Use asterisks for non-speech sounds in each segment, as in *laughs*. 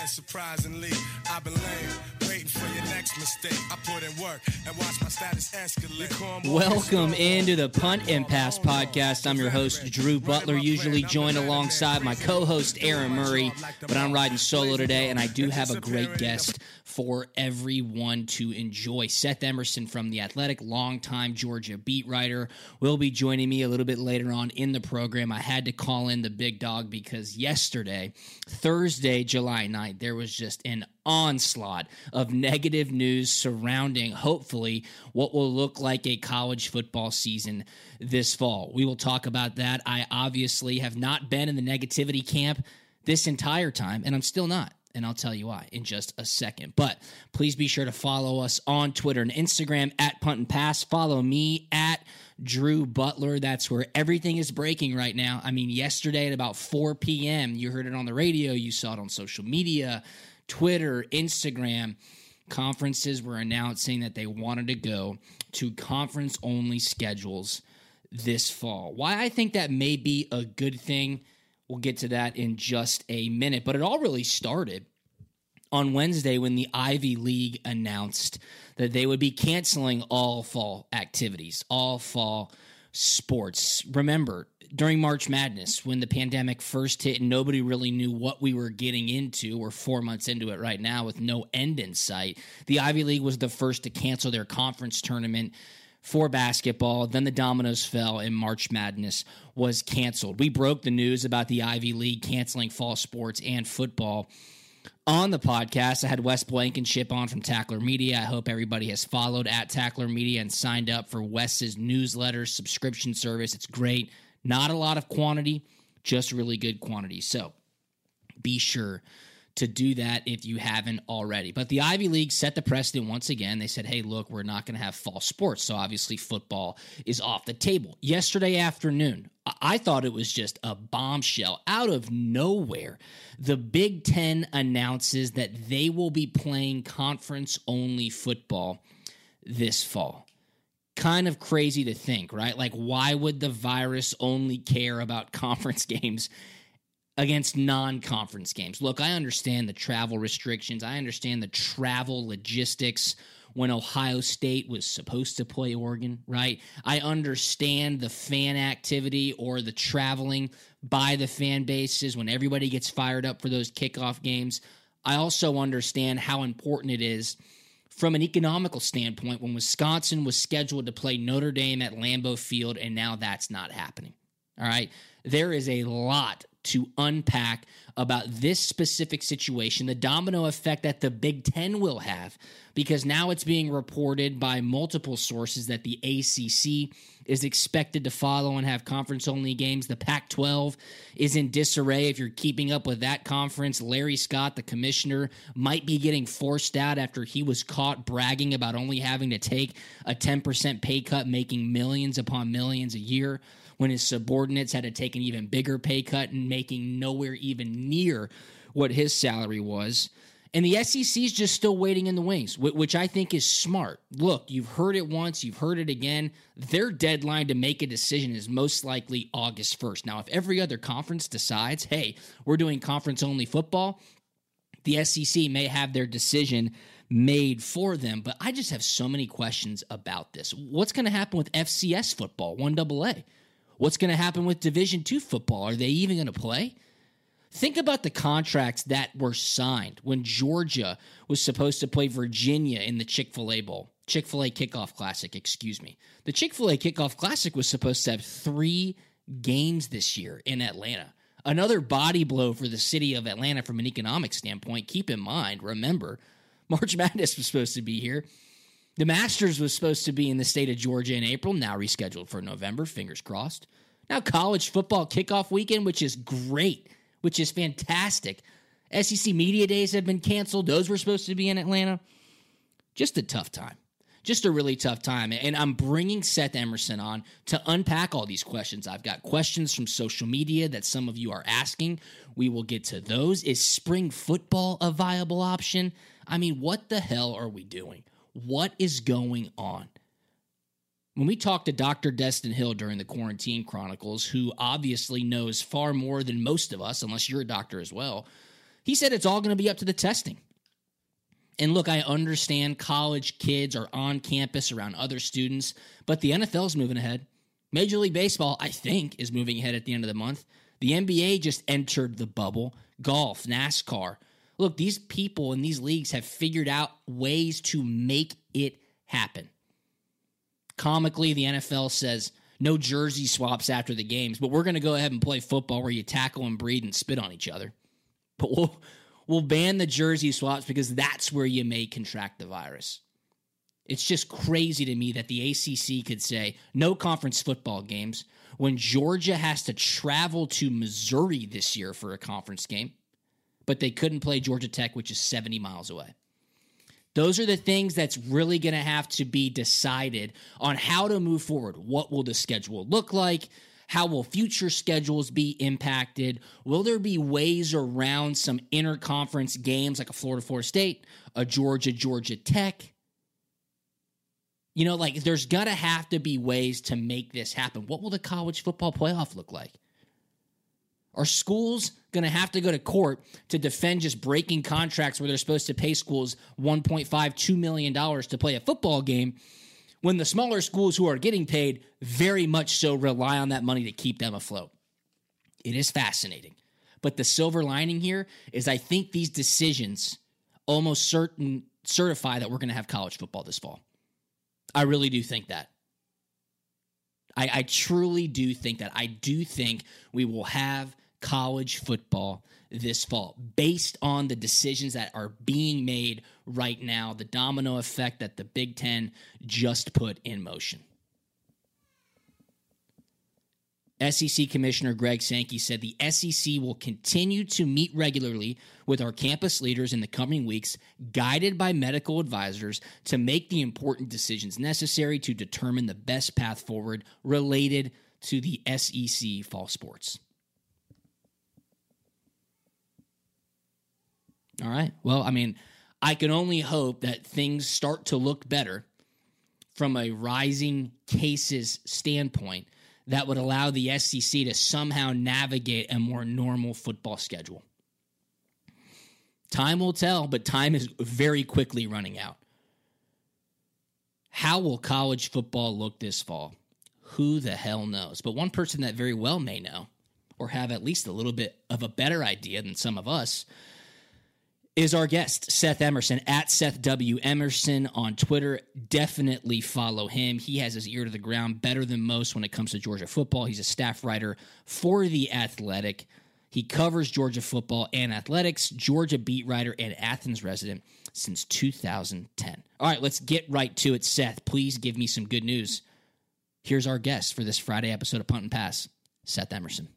Yeah, surprisingly, I've been laying, waiting for your next mistake. I put in work and watch my status escalate. Welcome into the Punt and Pass podcast. I'm your host, Drew Butler, usually joined alongside my co host, Aaron Murray, but I'm riding solo today, and I do have a great guest for everyone to enjoy. Seth Emerson from The Athletic, longtime Georgia beat writer, will be joining me a little bit later on in the program. I had to call in the big dog because yesterday, Thursday, July 9th, there was just an onslaught of negative news surrounding, hopefully, what will look like a college football season this fall. We will talk about that. I obviously have not been in the negativity camp this entire time, and I'm still not. And I'll tell you why in just a second. But please be sure to follow us on Twitter and Instagram at Punt and Pass. Follow me at Drew Butler. That's where everything is breaking right now. I mean, yesterday at about 4 p.m., you heard it on the radio, you saw it on social media, Twitter, Instagram. Conferences were announcing that they wanted to go to conference only schedules this fall. Why I think that may be a good thing, we'll get to that in just a minute. But it all really started on Wednesday when the Ivy League announced that they would be canceling all fall activities, all fall sports. Remember, during March Madness, when the pandemic first hit and nobody really knew what we were getting into, we're four months into it right now with no end in sight. The Ivy League was the first to cancel their conference tournament for basketball. Then the dominoes fell and March Madness was canceled. We broke the news about the Ivy League canceling fall sports and football on the podcast. I had Wes Blankenship on from Tackler Media. I hope everybody has followed at Tackler Media and signed up for Wes's newsletter subscription service. It's great. Not a lot of quantity, just really good quantity. So be sure to do that if you haven't already. But the Ivy League set the precedent once again. They said, hey, look, we're not going to have fall sports. So obviously, football is off the table. Yesterday afternoon, I- thought it was just a bombshell out of nowhere. The Big Ten announces that they will be playing conference only football this fall kind of crazy to think, right? Like, why would the virus only care about *laughs* conference games against non conference games? Look, I understand the travel restrictions, I understand the travel logistics when Ohio State was supposed to play Oregon, right? I understand the fan activity or the traveling by the fan bases when everybody gets fired up for those kickoff games. I also understand how important it is from an economical standpoint when Wisconsin was scheduled to play Notre Dame at Lambeau Field, and now that's not happening. All right. There is a lot to unpack about this specific situation, the domino effect that the Big Ten will have, because now it's being reported by multiple sources that the ACC is expected to follow and have conference only games. The Pac 12 is in disarray. If you're keeping up with that conference, Larry Scott, the commissioner, might be getting forced out after he was caught bragging about only having to take a 10% pay cut, making millions upon millions a year when his subordinates had to take an even bigger pay cut and making nowhere even near what his salary was. And the SEC is just still waiting in the wings, which I think is smart. Look, you've heard it once, you've heard it again. Their deadline to make a decision is most likely August 1st. Now, if every other conference decides, hey, we're doing conference only football, the SEC may have their decision made for them. But I just have so many questions about this. What's going to happen with FCS football, 1AA? What's going to happen with Division 2 football? Are they even going to play? Think about the contracts that were signed when Georgia was supposed to play Virginia in the Chick fil A Bowl. Chick fil A Kickoff Classic, excuse me. The Chick fil A Kickoff Classic was supposed to have three games this year in Atlanta. Another body blow for the city of Atlanta from an economic standpoint. Keep in mind, remember, March Madness was supposed to be here. The Masters was supposed to be in the state of Georgia in April, now rescheduled for November, fingers crossed. Now, college football kickoff weekend, which is great, which is fantastic. SEC Media Days have been canceled. Those were supposed to be in Atlanta. Just a tough time just a really tough time. And I'm bringing Seth Emerson on to unpack all these questions. I've got questions from social media that some of you are asking. We will get to those. Is spring football a viable option? I mean, what the hell are we doing? What is going on? When we talked to Dr. Destin Hill during the Quarantine Chronicles, who obviously knows far more than most of us, unless you're a doctor as well, he said it's all going to be up to the testing. And look, I understand college kids are on campus around other students, but the NFL is moving ahead. Major League Baseball, I think, is moving ahead at the end of the month. The NBA just entered the bubble. Golf, NASCAR. Look, these people in these leagues have figured out ways to make it happen. Comically, the NFL says no jersey swaps after the games, but we're going to go ahead and play football where you tackle and breed and spit on each other. But we'll we'll ban the jersey swaps because that's where you may contract the virus. It's just crazy to me that the ACC could say no conference football games when Georgia has to travel to Missouri this year for a conference game, but they couldn't play Georgia Tech, which is 70 miles away. Those are the things that's really going to have to be decided on how to move forward. What will the schedule look like? How will future schedules be impacted? Will there be ways around some interconference games like a Florida Florida State, a Georgia Georgia Tech? You know, like there's got to have to be ways to make this happen. What will the college football playoff look like? Are schools going to have to go to court to defend just breaking contracts where they're supposed to pay schools $1.5, $2 million to play a football game when the smaller schools who are getting paid very much so rely on that money to keep them afloat. It is fascinating. But the silver lining here is I think these decisions almost certain certify that we're going to have college football this fall. I really do think that. I, I truly do think that. I do think we will have college football this fall based on the decisions that are being made right now, the domino effect that the Big Ten just put in motion. SEC Commissioner Greg Sankey said the SEC will continue to meet regularly with our campus leaders in the coming weeks, guided by medical advisors to make the important decisions necessary to determine the best path forward related to the SEC fall sports. All right. Well, I mean, I can only hope that things start to look better from a rising cases standpoint that would allow the SEC to somehow navigate a more normal football schedule. Time will tell, but time is very quickly running out. How will college football look this fall? Who the hell knows? But one person that very well may know, or have at least a little bit of a better idea than some of us, is our guest, Seth Emerson, at Seth W. Emerson on Twitter. Definitely follow him. He has his ear to the ground better than most when it comes to Georgia football. He's a staff writer for The Athletic. He covers Georgia football and athletics, Georgia beat writer and Athens resident since 2010. All right, let's get right to it. Seth, please give me some good news. Here's our guest for this Friday episode of Punt and Pass, Seth Emerson.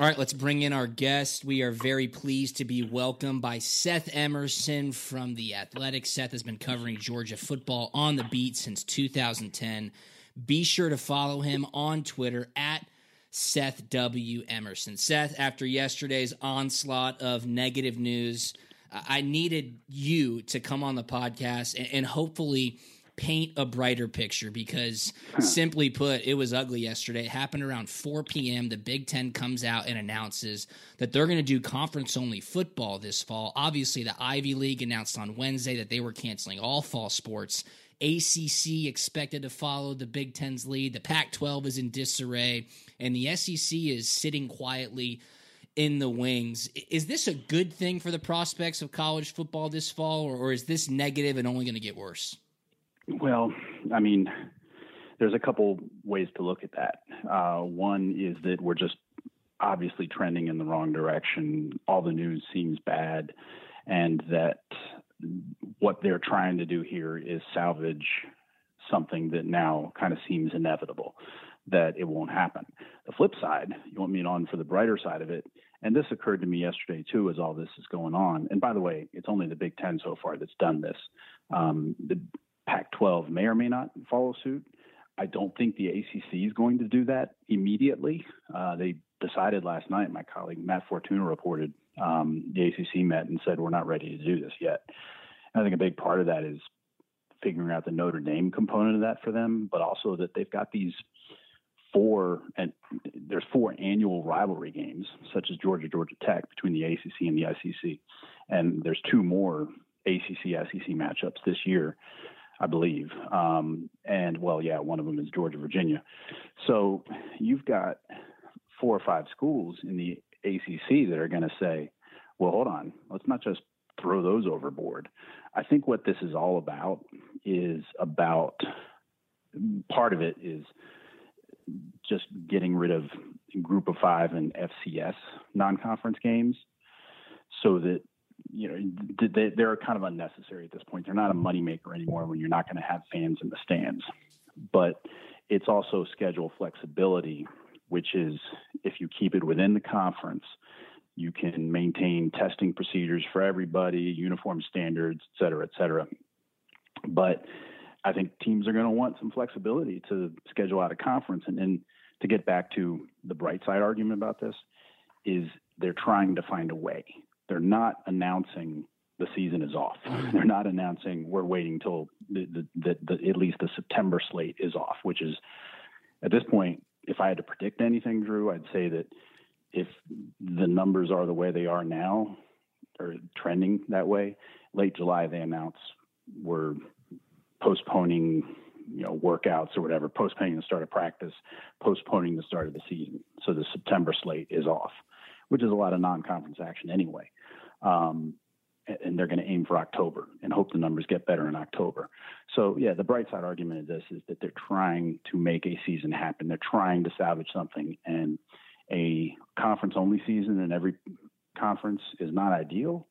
All right, let's bring in our guest. We are very pleased to be welcomed by Seth Emerson from The Athletic. Seth has been covering Georgia football on the beat since 2010. Be sure to follow him on Twitter at Seth W. Emerson. Seth, after yesterday's onslaught of negative news, uh, I needed you to come on the podcast and, hopefully paint a brighter picture because, simply put, it was ugly yesterday. It happened around 4 p.m. The Big Ten comes out and announces that they're going to do conference only football this fall. Obviously, the Ivy League announced on Wednesday that they were canceling all fall sports. ACC expected to follow the Big Ten's lead. The Pac 12 is in disarray, and the SEC is sitting quietly in the wings. Is this a good thing for the prospects of college football this fall, or, or is this negative and only going to get worse? Well, I mean, there's a couple ways to look at that. Uh, one is that we're just obviously trending in the wrong direction. All the news seems bad, and that what they're trying to do here is salvage something that now kind of seems inevitable that it won't happen. The flip side, you want me on for the brighter side of it, and this occurred to me yesterday too as all this is going on. And by the way, it's only the Big Ten so far that's done this. Um, the Pac 12 may or may not follow suit. I don't think the ACC is going to do that immediately. Uh, they decided last night, my colleague Matt Fortuna reported um, the ACC met and said, We're not ready to do this yet. And I think a big part of that is figuring out the Notre Dame component of that for them, but also that they've got these four and there's four annual rivalry games, such as Georgia Georgia Tech between the ACC and the SEC, and there's two more ACC SEC matchups this year. I believe. Um, and well, yeah, one of them is Georgia, Virginia. So you've got four or five schools in the ACC that are going to say, well, hold on, let's not just throw those overboard. I think what this is all about is about part of it is just getting rid of group of five and FCS non conference games so that you know they, they're kind of unnecessary at this point. They're not a moneymaker anymore when you're not going to have fans in the stands. But it's also schedule flexibility, which is if you keep it within the conference, you can maintain testing procedures for everybody, uniform standards, et cetera, et cetera. But I think teams are going to want some flexibility to schedule out a conference. And then to get back to the bright side argument about this, is they're trying to find a way they're not announcing the season is off. *laughs* They're not announcing we're waiting till the, the, the, the, at least the September slate is off, which is at this point, if I had to predict anything, Drew, I'd say that if the numbers are the way they are now, or trending that way, late July they announce we're postponing, you know, workouts or whatever, postponing the start of practice, postponing the start of the season. So the September slate is off, which is a lot of non-conference action anyway. Um, and they're going to aim for October and hope the numbers get better in October. So yeah, the bright side argument of this is that they're trying to make a season happen. They're trying to salvage something, and a conference only season in every conference is not ideal,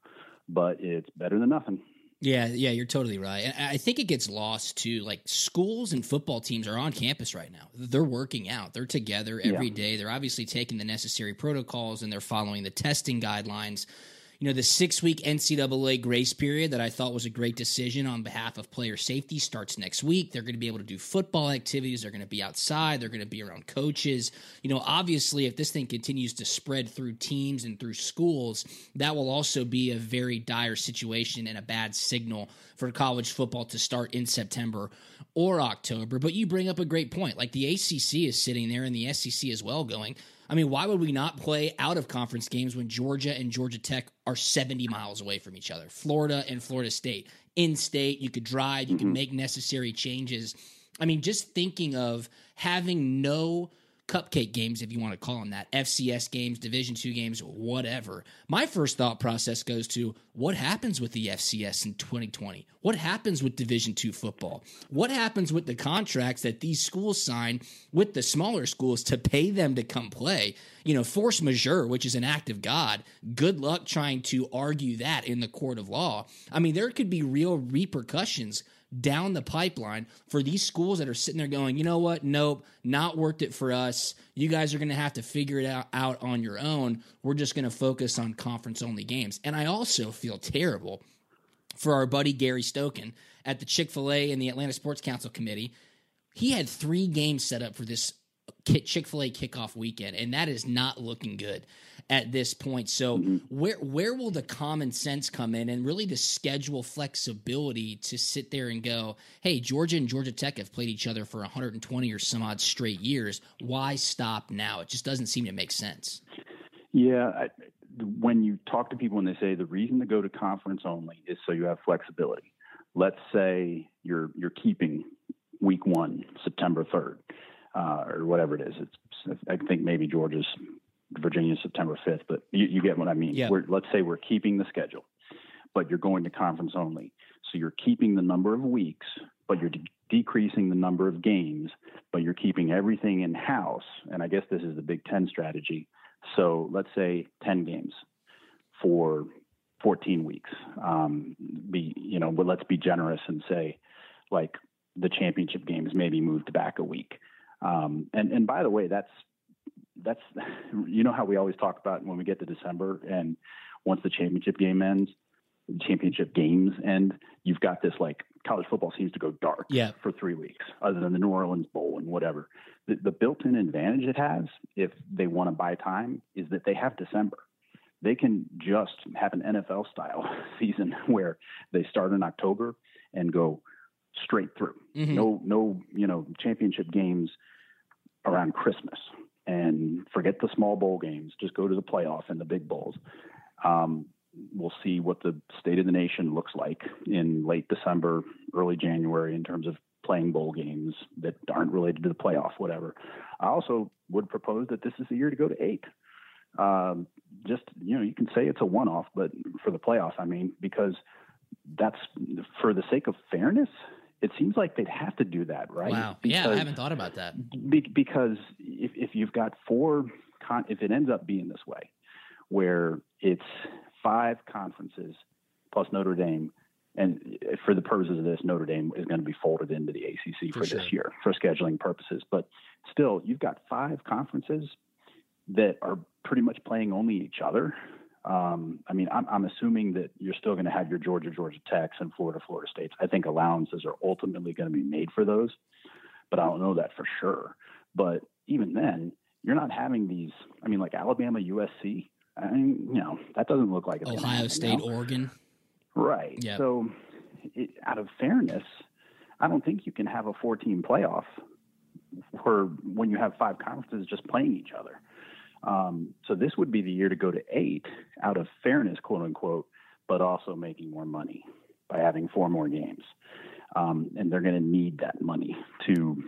but it's better than nothing. Yeah, yeah, you're totally right. And I think it gets lost too. Like schools and football teams are on campus right now. They're working out. They're together every yeah. day. They're obviously taking the necessary protocols and they're following the testing guidelines you know, the six week NCAA grace period that I thought was a great decision on behalf of player safety starts next week. They're going to be able to do football activities. They're going to be outside. They're going to be around coaches. You know, obviously, if this thing continues to spread through teams and through schools, that will also be a very dire situation and a bad signal for college football to start in September or October. But you bring up a great point. Like the ACC is sitting there and the SEC as well going, I mean, why would we not play out of conference games when Georgia and Georgia Tech are 70 miles away from each other? Florida and Florida State. In state, you could drive, you mm-hmm. can make necessary changes. I mean, just thinking of having no cupcake games, if you want to call them that, FCS games, Division two games, whatever. My first thought process goes to what happens with the FCS in 2020? What happens with Division two football? What happens with the contracts that these schools sign with the smaller schools to pay them to come play? You know, force majeure, which is an act of God. Good luck trying to argue that in the court of law. I mean, there could be real repercussions down the pipeline for these schools that are sitting there going, you know what? Nope, not worth it for us. You guys are going to have to figure it out, out on your own. We're just going to focus on conference only games. And I also feel terrible for our buddy Gary Stokan at the Chick fil A and the Atlanta Sports Council Committee. He had three games set up for this Chick Fil A kickoff weekend, and that is not looking good at this point. So mm-hmm. where where will the common sense come in, and really the schedule flexibility to sit there and go, hey, Georgia and Georgia Tech have played each other for 120 or some odd straight years. Why stop now? It just doesn't seem to make sense. Yeah, I, when you talk to people and they say the reason to go to conference only is so you have flexibility. Let's say you're you're keeping week one, September third, uh, or whatever it is. It's I think maybe Georgia's Virginia September fifth, but you, you, get what I mean. Yeah. We're, let's say we're keeping the schedule, but you're going to conference only, so you're keeping the number of weeks, but you're de- decreasing the number of games, but you're keeping everything in house. And I guess this is the Big Ten strategy so let's say 10 games for 14 weeks. Um, be you know, but let's be generous and say like the championship games maybe moved back a week. Um, and and by the way, that's that's *laughs* you know how we always talk about when we get to December and once the championship game ends, championship games end, you've got this like college football seems to go dark yeah. for three weeks, other than the New Orleans Bowl and whatever. The, the built-in advantage it has, if they want to buy time, is that they have December. They can just have an NFL style *laughs* season where they start in October and go straight through. Mm-hmm. No, no, you know, championship games around Christmas, and forget the small bowl games. Just go to the playoff and the big bowls. Um, we'll see what the state of the nation looks like in late December, early January in terms of playing bowl games that aren't related to the playoff, whatever. I also would propose that this is the year to go to eight. Um, just you know, you can say it's a one-off, but for the playoffs, I mean, because that's for the sake of fairness. It seems like they'd have to do that, right? Wow. Because, yeah, I haven't thought about that. Be, because if, if you've got four, con- if it ends up being this way, where it's five conferences plus Notre Dame. And for the purposes of this, Notre Dame is going to be folded into the ACC for, for sure. this year for scheduling purposes. But still, you've got five conferences that are pretty much playing only each other. Um, I mean, I'm, I'm, assuming that you're still going to have your Georgia, Georgia Techs, and Florida, Florida States. I think allowances are ultimately going to be made for those, but I don't know that for sure. But even then, you're not having these. I mean, like Alabama, USC. I mean, you know, that doesn't look like it's Ohio State, know? Oregon. Right. Yep. So, it, out of fairness, I don't think you can have a four-team playoff where when you have five conferences just playing each other. Um, so this would be the year to go to eight out of fairness, quote unquote, but also making more money by having four more games. Um, and they're going to need that money to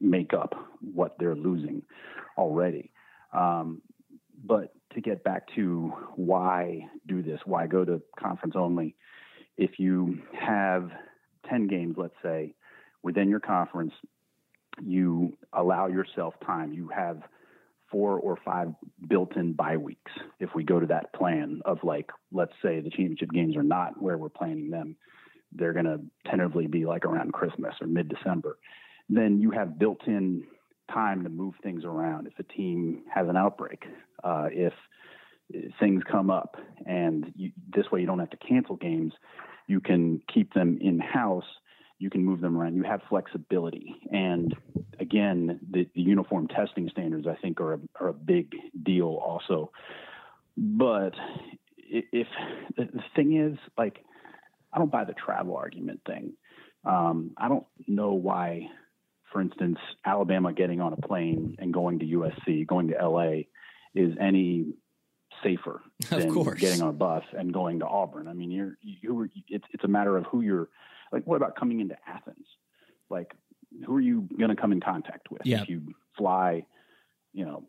make up what they're losing already. Um, but to get back to why do this, why go to conference only? If you have 10 games, let's say, within your conference, you allow yourself time. You have four or five built in bye weeks. If we go to that plan of like, let's say the championship games are not where we're planning them, they're going to tentatively be like around Christmas or mid December. Then you have built in time to move things around. If a team has an outbreak, uh, if things come up, and you, this way you don't have to cancel games, you can keep them in house. You can move them around. You have flexibility, and again, the, the uniform testing standards I think are a, are a big deal also. But if the thing is like, I don't buy the travel argument thing. Um, I don't know why for instance, Alabama getting on a plane and going to USC, going to LA, is any safer than getting on a bus and going to Auburn. I mean, you're you it's it's a matter of who you're like. What about coming into Athens? Like, who are you going to come in contact with if you fly? You know,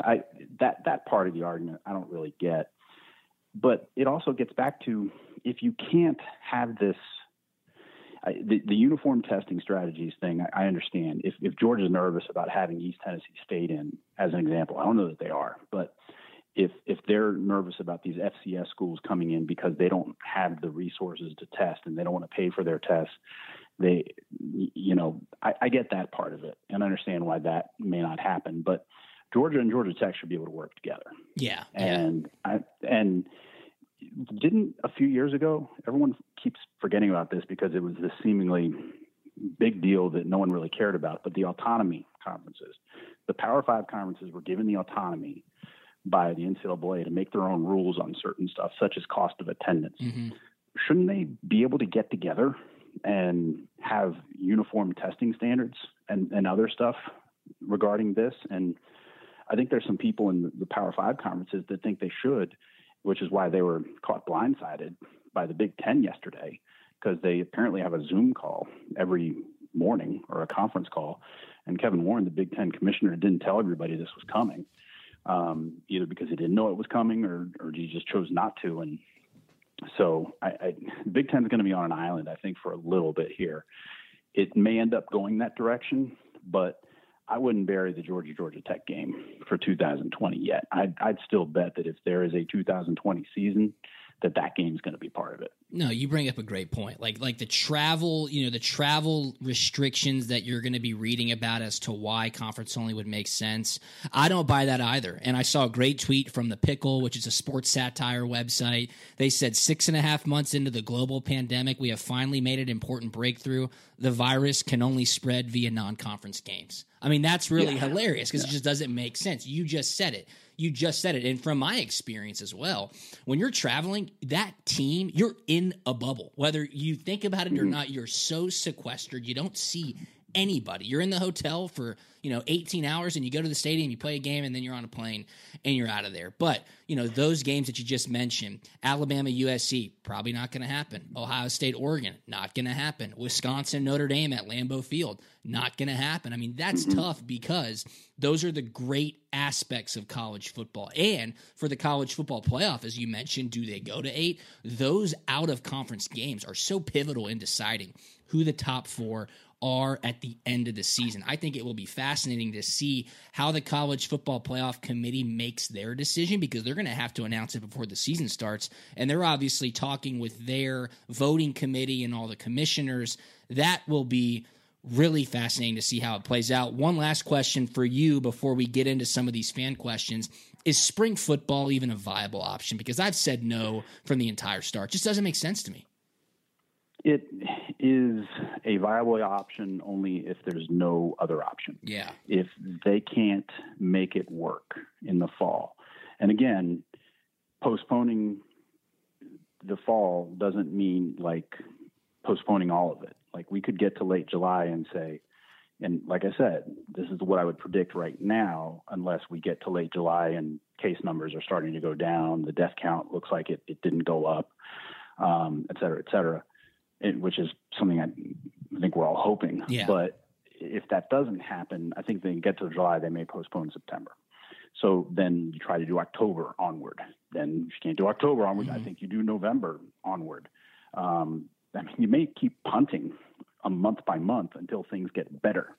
I that that part of the argument I don't really get. But it also gets back to if you can't have this I, the, the uniform testing strategies thing, I, I understand. If, if Georgia's nervous about having East Tennessee State in, as an example, I don't know that they are, but if if they're nervous about these FCS schools coming in because they don't have the resources to test and they don't want to pay for their tests, they, you know, I, I get that part of it and understand why that may not happen, but Georgia and Georgia Tech should be able to work together. Yeah, and I, and didn't a few years ago everyone keeps forgetting about this because it was this seemingly big deal that no one really cared about, but the autonomy conferences. The Power Five conferences were given the autonomy by the NCAA to make their own rules on certain stuff, such as cost of attendance. Mm-hmm. Shouldn't they be able to get together and have uniform testing standards and, and other stuff regarding this? And I think there's some people in the Power Five conferences that think they should, which is why they were caught blindsided by the Big Ten yesterday, because they apparently have a Zoom call every morning or a conference call. And Kevin Warren, the Big Ten commissioner, didn't tell everybody this was coming um, either because he didn't know it was coming or, or he just chose not to. And so I, I, Big Ten is going to be on an island, I think, for a little bit here. It may end up going that direction, but I wouldn't bury the Georgia Georgia Tech game for 2020 yet. I'd, I'd still bet that if there is a 2020 season, that that game's going to be part of it. No, you bring up a great point. Like like the travel, you know, the travel restrictions that you're going to be reading about as to why conference only would make sense. I don't buy that either. And I saw a great tweet from the Pickle, which is a sports satire website. They said six and a half months into the global pandemic, we have finally made an important breakthrough. The virus can only spread via non-conference games. I mean, that's really yeah. hilarious because yeah. it just doesn't make sense. You just said it you just said it. And from my experience as well, when you're traveling, that team, you're in a bubble. Whether you think about it or mm-hmm. not, you're so sequestered. You don't see anybody. You're in the hotel for, you know, 18 hours and you go to the stadium, you play a game, and then you're on a plane and you're out of there. But, you know, those games that you just mentioned, Alabama, USC, probably not going to happen. Ohio State, Oregon, not going to happen. Wisconsin, Notre Dame at Lambeau Field, not going to happen. I mean, that's mm-hmm. tough because those are the great aspects of college football. And for the college football playoff, as you mentioned, do they go to eight? Those out of conference games are so pivotal in deciding who the top four are at the end of the season. I think it will be fascinating to see how the college football playoff committee makes their decision because they're going to have to announce it before the season starts. And they're obviously talking with their voting committee and all the commissioners. That will be really fascinating to see how it plays out. One last question for you before we get into some of these fan questions. Is spring football even a viable option? Because I've said no from the entire start. It just doesn't make sense to me. It is a viable option only if there's no other option. Yeah. If they can't make it work in the fall. And again, postponing the fall doesn't mean like postponing all of it. Like we could get to late July and say, and like I said, this is what I would predict right now, unless we get to late July and case numbers are starting to go down, the death count looks like it, it didn't go up, um, et cetera, et cetera it, which is something I, think we're all hoping. Yeah. But if that doesn't happen, I think they get to July, they may postpone September. So then you try to do October onward. Then if you can't do October onward. Mm-hmm. I think you do November onward. Um, I mean, you may keep punting a month by month until things get better.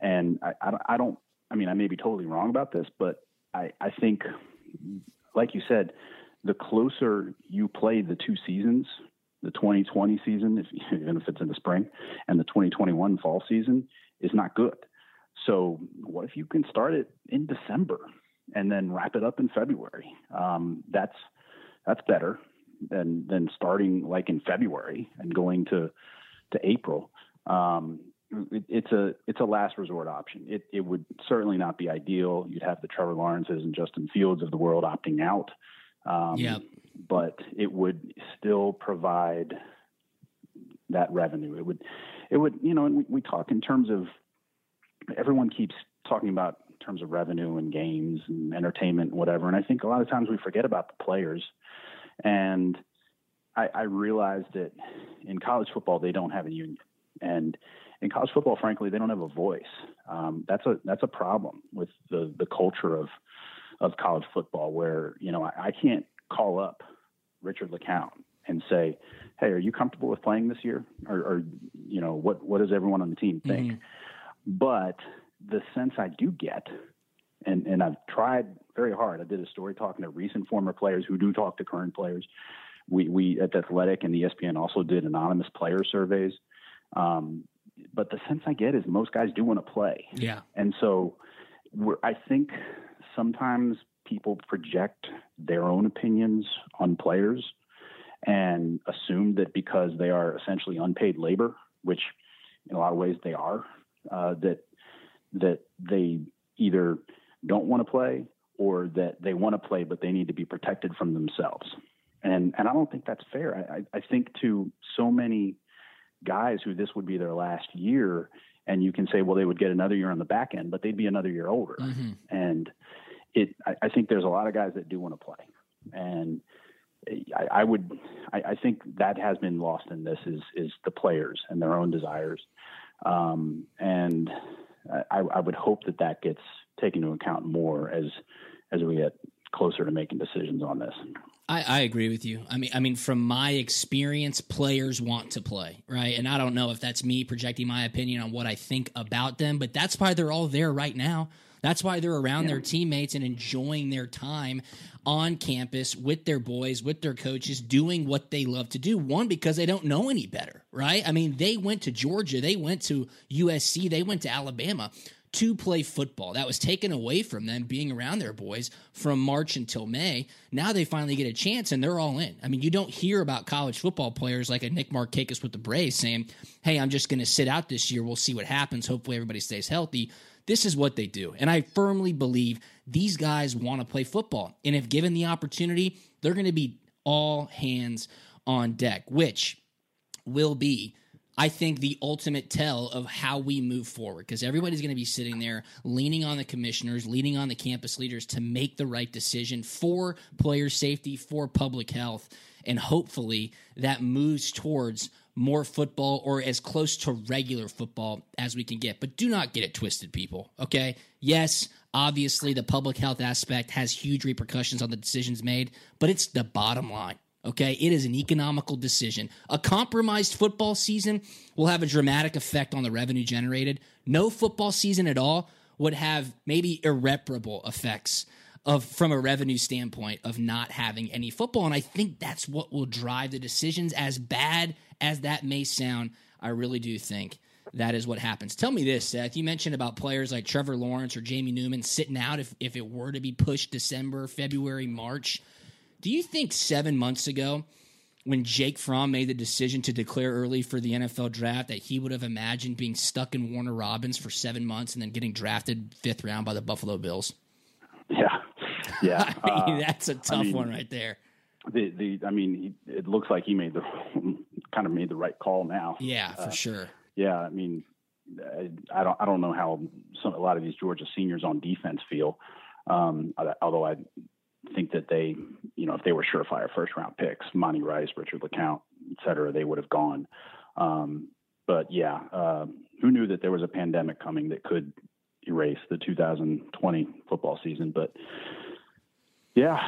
And I, I, I don't, I mean, I may be totally wrong about this, but I, I think, like you said, the closer you play the two seasons, the 2020 season, if, *laughs* even if it's in the spring, and the 2021 fall season is not good. So, what if you can start it in December and then wrap it up in February? Um, that's that's better than than starting like in February and going to to April. Um, it, it's a it's a last resort option. It it would certainly not be ideal. You'd have the Trevor Lawrences and Justin Fields of the world opting out. Um, yeah but it would still provide that revenue. It would, it would, you know, and we, we talk in terms of everyone keeps talking about in terms of revenue and games and entertainment and whatever. And I think a lot of times we forget about the players. And I, I realized that in college football they don't have a union, and in college football, frankly, they don't have a voice. Um, that's a that's a problem with the the culture of of college football, where you know I, I can't call up Richard LeCounte and say, "Hey, are you comfortable with playing this year?" Or, or you know, what what does everyone on the team think? Mm-hmm. But the sense I do get, and and I've tried very hard. I did a story talking to recent former players who do talk to current players. We we at the Athletic and the ESPN also did anonymous player surveys. Um, but the sense I get is most guys do want to play. Yeah. And so I think sometimes people project their own opinions on players and assume that because they are essentially unpaid labor, which in a lot of ways they are. Uh, that that they either don't want to play or that they want to play but they need to be protected from themselves. And and I don't think that's fair. I, I think to so many guys who this would be their last year, and you can say, well, they would get another year on the back end, but they'd be another year older. Mm-hmm. And it, I, I, think there's a lot of guys that do want to play, and I, I would, I, I, think that has been lost in this is is the players and their own desires, um, and I, I would hope that that gets taken into account more as as we get closer to making decisions on this. I, I, agree with you. I mean, I mean, from my experience, players want to play, right? And I don't know if that's me projecting my opinion on what I think about them, but that's why they're all there right now. That's why they're around yeah. their teammates and enjoying their time on campus with their boys, with their coaches, doing what they love to do. One, because they don't know any better, right? I mean, they went to Georgia, they went to USC, they went to Alabama to play football. That was taken away from them being around their boys from March until May. Now they finally get a chance and they're all in. I mean, you don't hear about college football players like a Nick Markakis with the Braves saying, Hey, I'm just going to sit out this year. We'll see what happens. Hopefully everybody stays healthy. This is what they do. And I firmly believe these guys want to play football. And if given the opportunity, they're going to be all hands on deck, which will be I think, the ultimate tell of how we move forward because everybody's going to be sitting there leaning on the commissioners, leaning on the campus leaders to make the right decision for player safety, for public health. And hopefully that moves towards more football or as close to regular football as we can get. But do not get it twisted, people. Okay. Yes, obviously the public health aspect has huge repercussions on the decisions made, but it's the bottom line. Okay, it is an economical decision. A compromised football season will have a dramatic effect on the revenue generated. No football season at all would have maybe irreparable effects of from a revenue standpoint of not having any football and I think that's what will drive the decisions as bad as that may sound. I really do think that is what happens. Tell me this, Seth. You mentioned about players like Trevor Lawrence or Jamie Newman sitting out if, if it were to be pushed December, February, March. Do you think seven months ago, when Jake Fromm made the decision to declare early for the NFL draft, that he would have imagined being stuck in Warner Robins for seven months and then getting drafted fifth round by the Buffalo Bills? Yeah, yeah, *laughs* I mean, uh, that's a tough I mean, one right there. The the I mean, he, it looks like he made the *laughs* kind of made the right call now. Yeah, for uh, sure. Yeah, I mean, I, I, don't I don't know how some a lot of these Georgia seniors on defense feel. Um, although I think that they, you know, if they were surefire first round picks, Monty Rice, Richard LeCounte, et cetera, they would have gone. Um, but yeah, uh, who knew that there was a pandemic coming that could erase the 2020 football season? But yeah,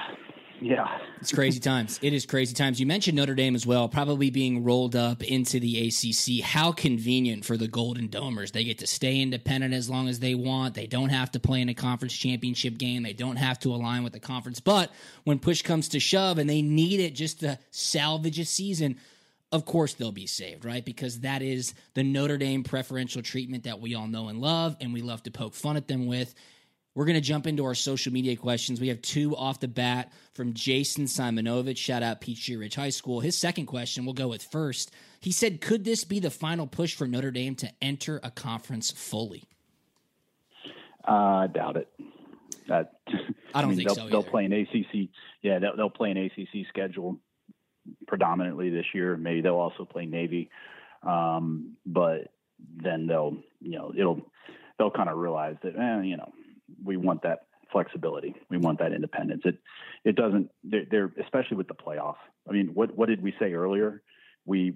yeah. It's crazy times. It is crazy times. You mentioned Notre Dame as well, probably being rolled up into the ACC. How convenient for the Golden Domers. They get to stay independent as long as they want. They don't have to play in a conference championship game. They don't have to align with the conference. But when push comes to shove and they need it just to salvage a season, of course they'll be saved, right? Because that is the Notre Dame preferential treatment that we all know and love, and we love to poke fun at them with. We're going to jump into our social media questions. We have two off the bat from Jason Simonovich. Shout out Peachtree Ridge High School. His second question we'll go with first. He said, Could this be the final push for Notre Dame to enter a conference fully? Uh, I doubt it. That, I don't I mean, think they'll, so. They'll play an ACC. Yeah, they'll, they'll play an ACC schedule predominantly this year. Maybe they'll also play Navy, um, but then they'll, you know, it'll they'll kind of realize that, eh, you know, we want that flexibility. We want that independence. It it doesn't. They're, they're, especially with the playoff. I mean, what what did we say earlier? We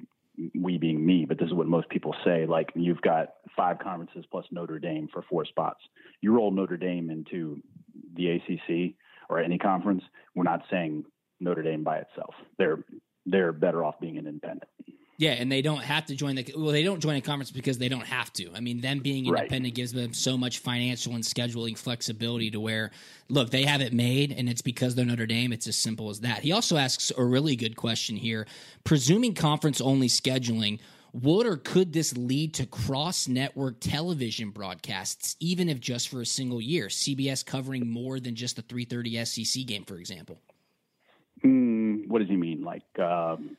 we being me, but this is what most people say. Like you've got five conferences plus Notre Dame for four spots. You roll Notre Dame into the ACC or any conference. We're not saying Notre Dame by itself. They're they're better off being an independent. Yeah, and they don't have to join the well. They don't join a conference because they don't have to. I mean, them being independent right. gives them so much financial and scheduling flexibility to where, look, they have it made, and it's because they're Notre Dame. It's as simple as that. He also asks a really good question here: presuming conference only scheduling, would or could this lead to cross network television broadcasts, even if just for a single year? CBS covering more than just the three thirty SEC game, for example. Mm, what does he mean? Like? Um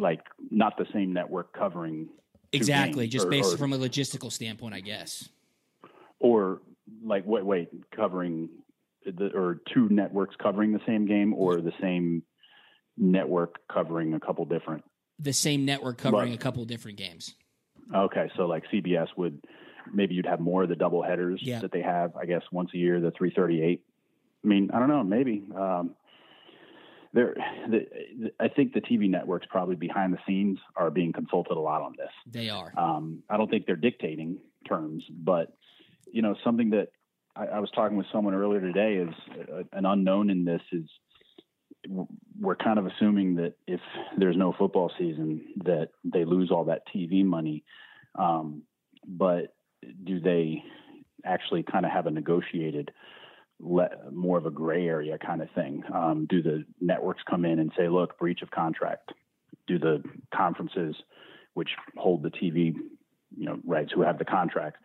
like not the same network covering exactly, just or, based or, from a logistical standpoint, I guess. Or like wait, wait, covering the or two networks covering the same game, or the same network covering a couple different. The same network covering a couple different games. Okay, so like CBS would maybe you'd have more of the double headers Yeah. that they have, I guess, once a year, the 338. I mean, I don't know, maybe. Um, there, the, I think the TV networks probably behind the scenes are being consulted a lot on this. They are. Um, I don't think they're dictating terms, but you know, something that I, I was talking with someone earlier today is uh, an unknown in this is we're kind of assuming that if there's no football season, that they lose all that TV money. Um, but do they actually kind of have a negotiated, le- more of a gray area kind of thing? Um, do the networks come in and say, look, breach of contract? Do the conferences, which hold the TV, you know, rights, who have the contract,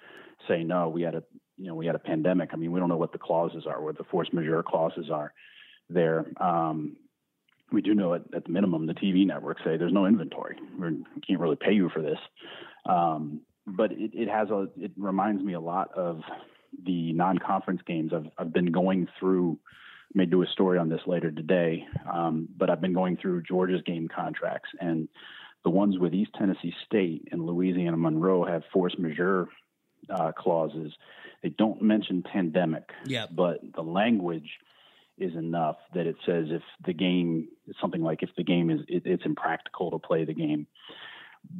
say no? We had a, you know, we had a pandemic. I mean, we don't know what the clauses are, what the force majeure clauses are there. Um, we do know at, at the minimum the TV networks say there's no inventory. We're, we can't really pay you for this. Um, but it, it has a. It reminds me a lot of the non-conference games. I've I've been going through. May do a story on this later today, um, but I've been going through Georgia's game contracts and the ones with East Tennessee State and Louisiana Monroe have force majeure uh, clauses. They don't mention pandemic, Yep. but the language is enough that it says if the game is something like if the game is it, it's impractical to play the game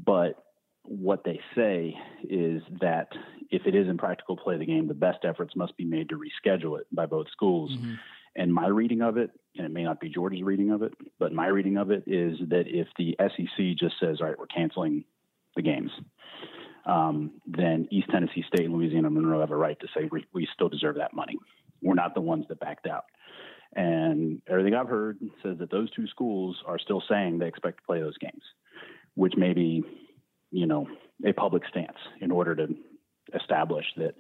but what they say is that if it is impractical to play the game the best efforts must be made to reschedule it by both schools. Mhm. and my reading of it and it may not be Georgia's reading of it but my reading of it is that if the sec just says all right we're canceling the games um, then east tennessee state and louisiana monroe have a right to say we, we still deserve that money. We're not the ones that backed out. And everything I've heard says that those two schools are still saying they expect to play those games, which may be, you know, a public stance in order to establish that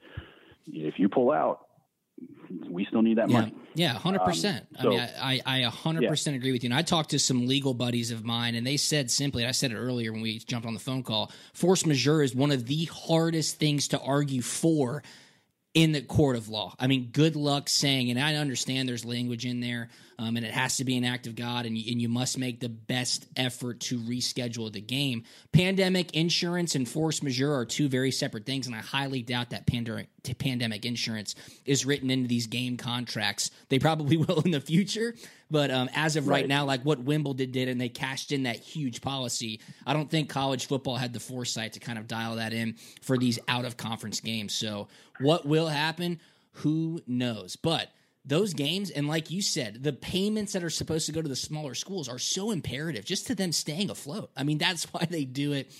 if you pull out, we still need that Yeah, money. yeah, hundred um, percent. I so- mean, I hundred percent agree with you. And I talked to some legal buddies of mine, and they said simply, and I said it earlier when we jumped on the phone call. Force majeure is one of the hardest things to argue for in the court of law. I mean, good luck saying, and I understand there's language in there, um, and it has to be an act of God, and you, and you must make the best effort to reschedule the game. Pandemic insurance and force majeure are two very separate things, and I highly doubt that pandemic pandemic insurance is written into these game contracts. They probably *laughs* will in the future, but um, as of right. Right. now, like what Wimbledon did, and they cashed in that huge policy. I don't think college football had the foresight to kind of dial that in for these out of conference games. So, what will happen? Who knows? But those games, and like you said, the payments that are supposed to go to the smaller schools are so imperative just to them staying afloat. I mean, that's *laughs* why they do it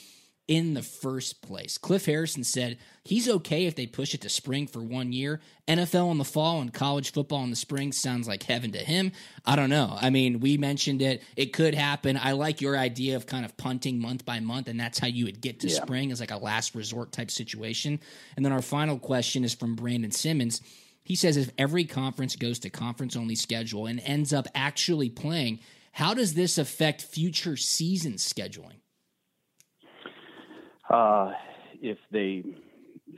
in the first place. Cliff Harrison said he's okay if they push it to spring for one year. NFL in the fall and college football in the spring sounds like heaven to him. I don't know. I mean, we mentioned it. It could happen. I like your idea of kind of punting month by month, and that's how you would get to Yeah. spring as like a last resort type situation. And then our final question is from Brandon Simmons. He says if every conference goes to conference only schedule and ends up actually playing, how does this affect future season scheduling? Uh, if they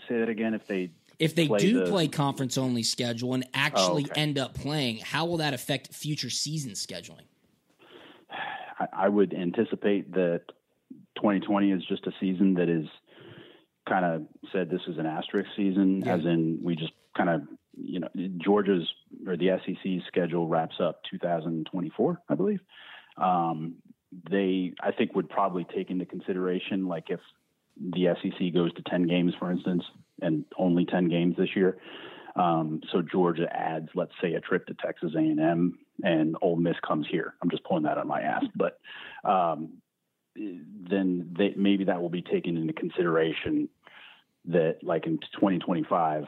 say that again, if they If they play do the- play conference only schedule and actually Oh, okay. end up playing, how will that affect future season scheduling? I, I would anticipate that 2020 is just a season that is kind of said this is an asterisk season, Yeah. as in we just kind of, you know, Georgia's or the SEC's schedule wraps up 2024, I believe. Um, they, I think, would probably take into consideration, like if the SEC goes to 10 games, for instance, and only 10 games this year. Um, so Georgia adds, let's say, a trip to Texas A&M, and Ole Miss comes here. I'm just pulling that on my ass, but um, then they, maybe that will be taken into consideration. That, like in 2025,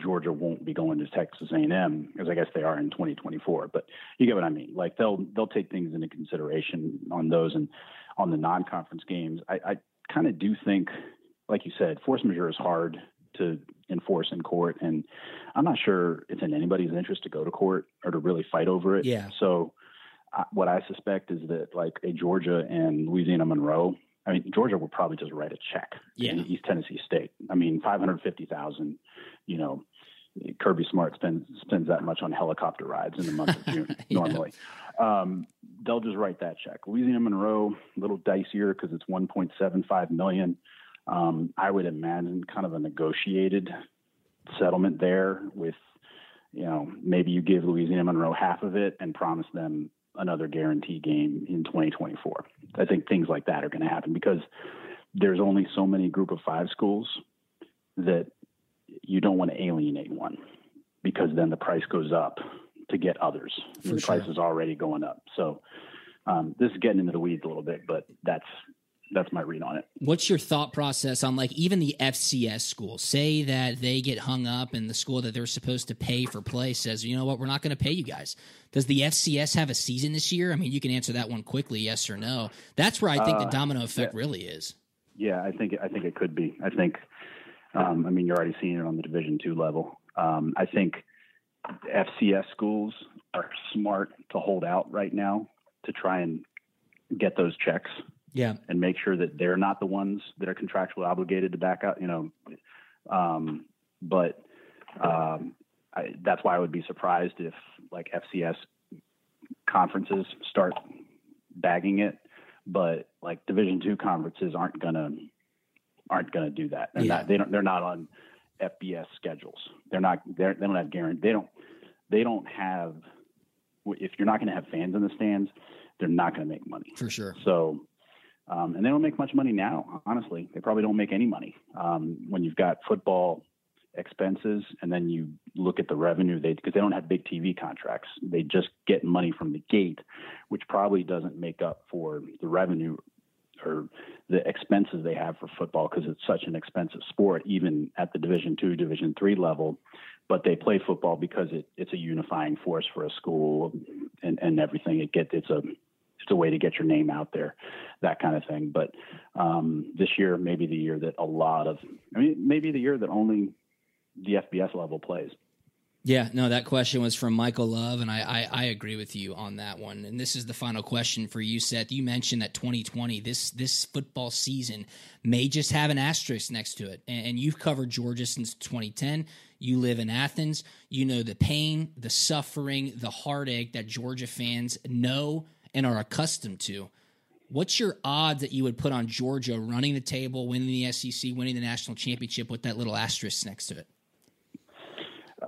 Georgia won't be going to Texas A&M, as I guess they are in 2024. But you get what I mean. Like they'll they'll take things into consideration on those and on the non-conference games. I, I kind of do think, like you said, force majeure is hard to enforce in court, and I'm not sure it's in anybody's interest to go to court or to really fight over it. Yeah. So, I, what I suspect is that like a Georgia and Louisiana Monroe I mean, Georgia would probably just write a check yeah. to East Tennessee State. I mean, five hundred fifty thousand. You know, Kirby Smart spends spends that much on helicopter rides in the month of *laughs* June yeah. normally. Um, they'll just write that check. Louisiana Monroe, a little dicier because it's 1.75 million. Um, I would imagine kind of a negotiated settlement there with, you know, maybe you give Louisiana Monroe half of it and promise them another guarantee game in 2024. I think things like that are going to happen because there's only so many group of five schools that you don't want to alienate one because then the price goes up to get others. the sure. price is already going up. So um, this is getting into the weeds a little bit, but that's that's my read on it. What's your thought process on like even the FCS schools? Say that they get hung up and the school that they're supposed to pay for play says, you know what, we're not going to pay you guys. Does the FCS have a season this year? I mean, you can answer that one quickly, yes or no. That's where I think uh, the domino effect yeah. really is. Yeah, I think I think it could be. I think, um, I mean, you're already seeing it on the Division two level. Um, I think FCS schools are smart to hold out right now to try and get those checks yeah. And make sure that they're not the ones that are contractually obligated to back out, you know. Um, but um, I, that's why I would be surprised if like FCS conferences start bagging it, but like Division two conferences aren't gonna aren't gonna do that. They're yeah. not. They don't. They're not on FBS schedules. They're not. They're, they don't have guarantee. They don't. They don't have. If you're not going to have fans in the stands, they're not going to make money for sure. So um, and they don't make much money now, honestly. They probably don't make any money um, when you've got football expenses and then you look at the revenue they because they don't have big TV contracts. They just get money from the gate, which probably doesn't make up for the revenue or the expenses they have for football because it's such an expensive sport, even at the Division two, Division three level. But they play football because it, it's a unifying force for a school and, and everything. It gets it's a it's a way to get your name out there, that kind of thing. But um, this year, maybe the year that a lot of, I mean, maybe the year that only the FBS level plays. Yeah, no, that question was from Michael Love, and I, I, I, agree with you on that one. And this is the final question for you, Seth. You mentioned that 2020, this this football season, may just have an asterisk next to it. And, and you've covered Georgia since 2010. You live in Athens. You know the pain, the suffering, the heartache that Georgia fans know and are accustomed to. What's your odds that you would put on Georgia running the table, winning the SEC, winning the national championship with that little asterisk next to it? Uh,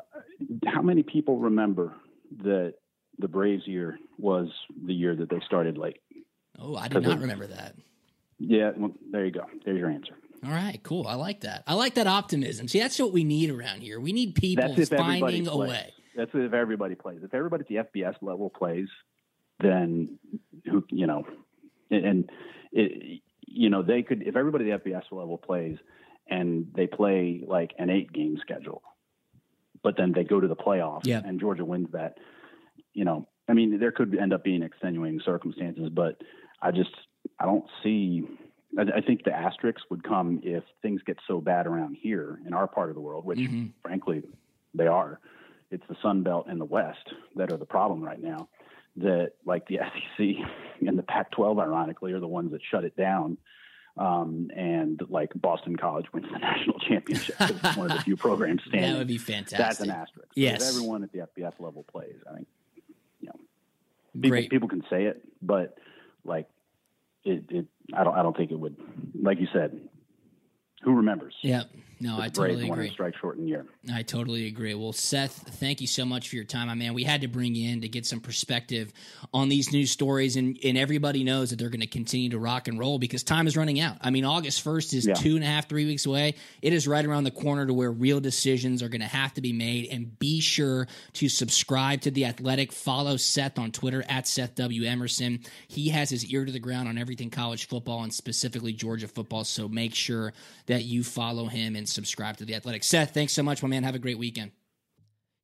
how many people remember that the Braves year was the year that they started late? Oh, I did not remember that. Yeah, well, there you go. There's your answer. All right, cool. I like that. I like that optimism. See, that's what we need around here. We need people finding a way. That's if everybody plays. If everybody at the FBS level plays, then who you know, and it, you know they could if everybody at the FBS level plays and they play like an eight game schedule, but then they go to the playoffs yeah. and Georgia wins that. You know, I mean, there could end up being extenuating circumstances, but I just I don't see. I, think the asterisks would come if things get so bad around here in our part of the world, which mm-hmm. frankly they are. It's the Sun Belt and the West that are the problem right now that like the *laughs* SEC and the Pac-12, ironically, are the ones that shut it down. Um, and like Boston College wins the *laughs* national championship. it's one of the few programs *laughs* standing. That would be fantastic. That's an asterisk. Yes. Everyone at the FBS level plays, I think, you know, people, Great. people can say it, but like it, it, I don't, I don't think it would, like you said, who remembers? Yeah. No, I totally agree. Strike short in year. I totally agree. Well, Seth, thank you so much for your time, my man. We had to bring you in to get some perspective on these news stories, and, and everybody knows that they're going to continue to rock and roll because time is running out. I mean, August first is yeah. two and a half, three weeks away. It is right around the corner to where real decisions are going to have to be made. And be sure to subscribe to the Athletic. Follow Seth on Twitter at Seth W Emerson. He has his ear to the ground on everything college football and specifically Georgia football. So make sure that you follow him and subscribe to the Athletic. Seth, thanks so much, my man. Have a great weekend.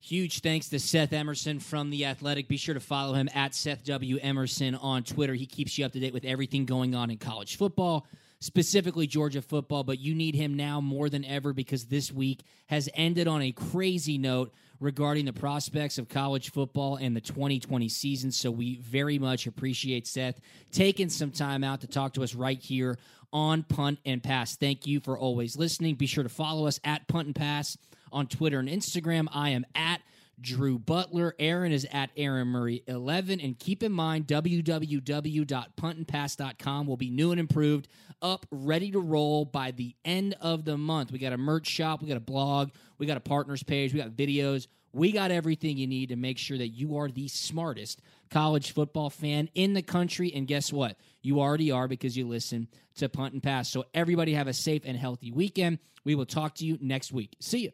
Huge thanks to Seth Emerson from The Athletic. Be sure to follow him at Seth W. Emerson on Twitter. He keeps you up to date with everything going on in college football, specifically Georgia football. But you need him now more than ever because this week has ended on a crazy note regarding the prospects of college football and the 2020 season. So we very much appreciate Seth taking some time out to talk to us right here on Punt and Pass. Thank you for always listening. Be sure to follow us at Punt and Pass on Twitter and Instagram. I am at Drew Butler. Aaron is at Aaron Murray 11. And keep in mind, www.puntandpass.com will be new and improved, up, ready to roll by the end of the month. We got a merch shop, we got a blog, we got a partners page, we got videos. We got everything you need to make sure that you are the smartest college football fan in the country. And guess what? You already are because you listen to Punt and Pass. So, everybody have a safe and healthy weekend. We will talk to you next week. See you.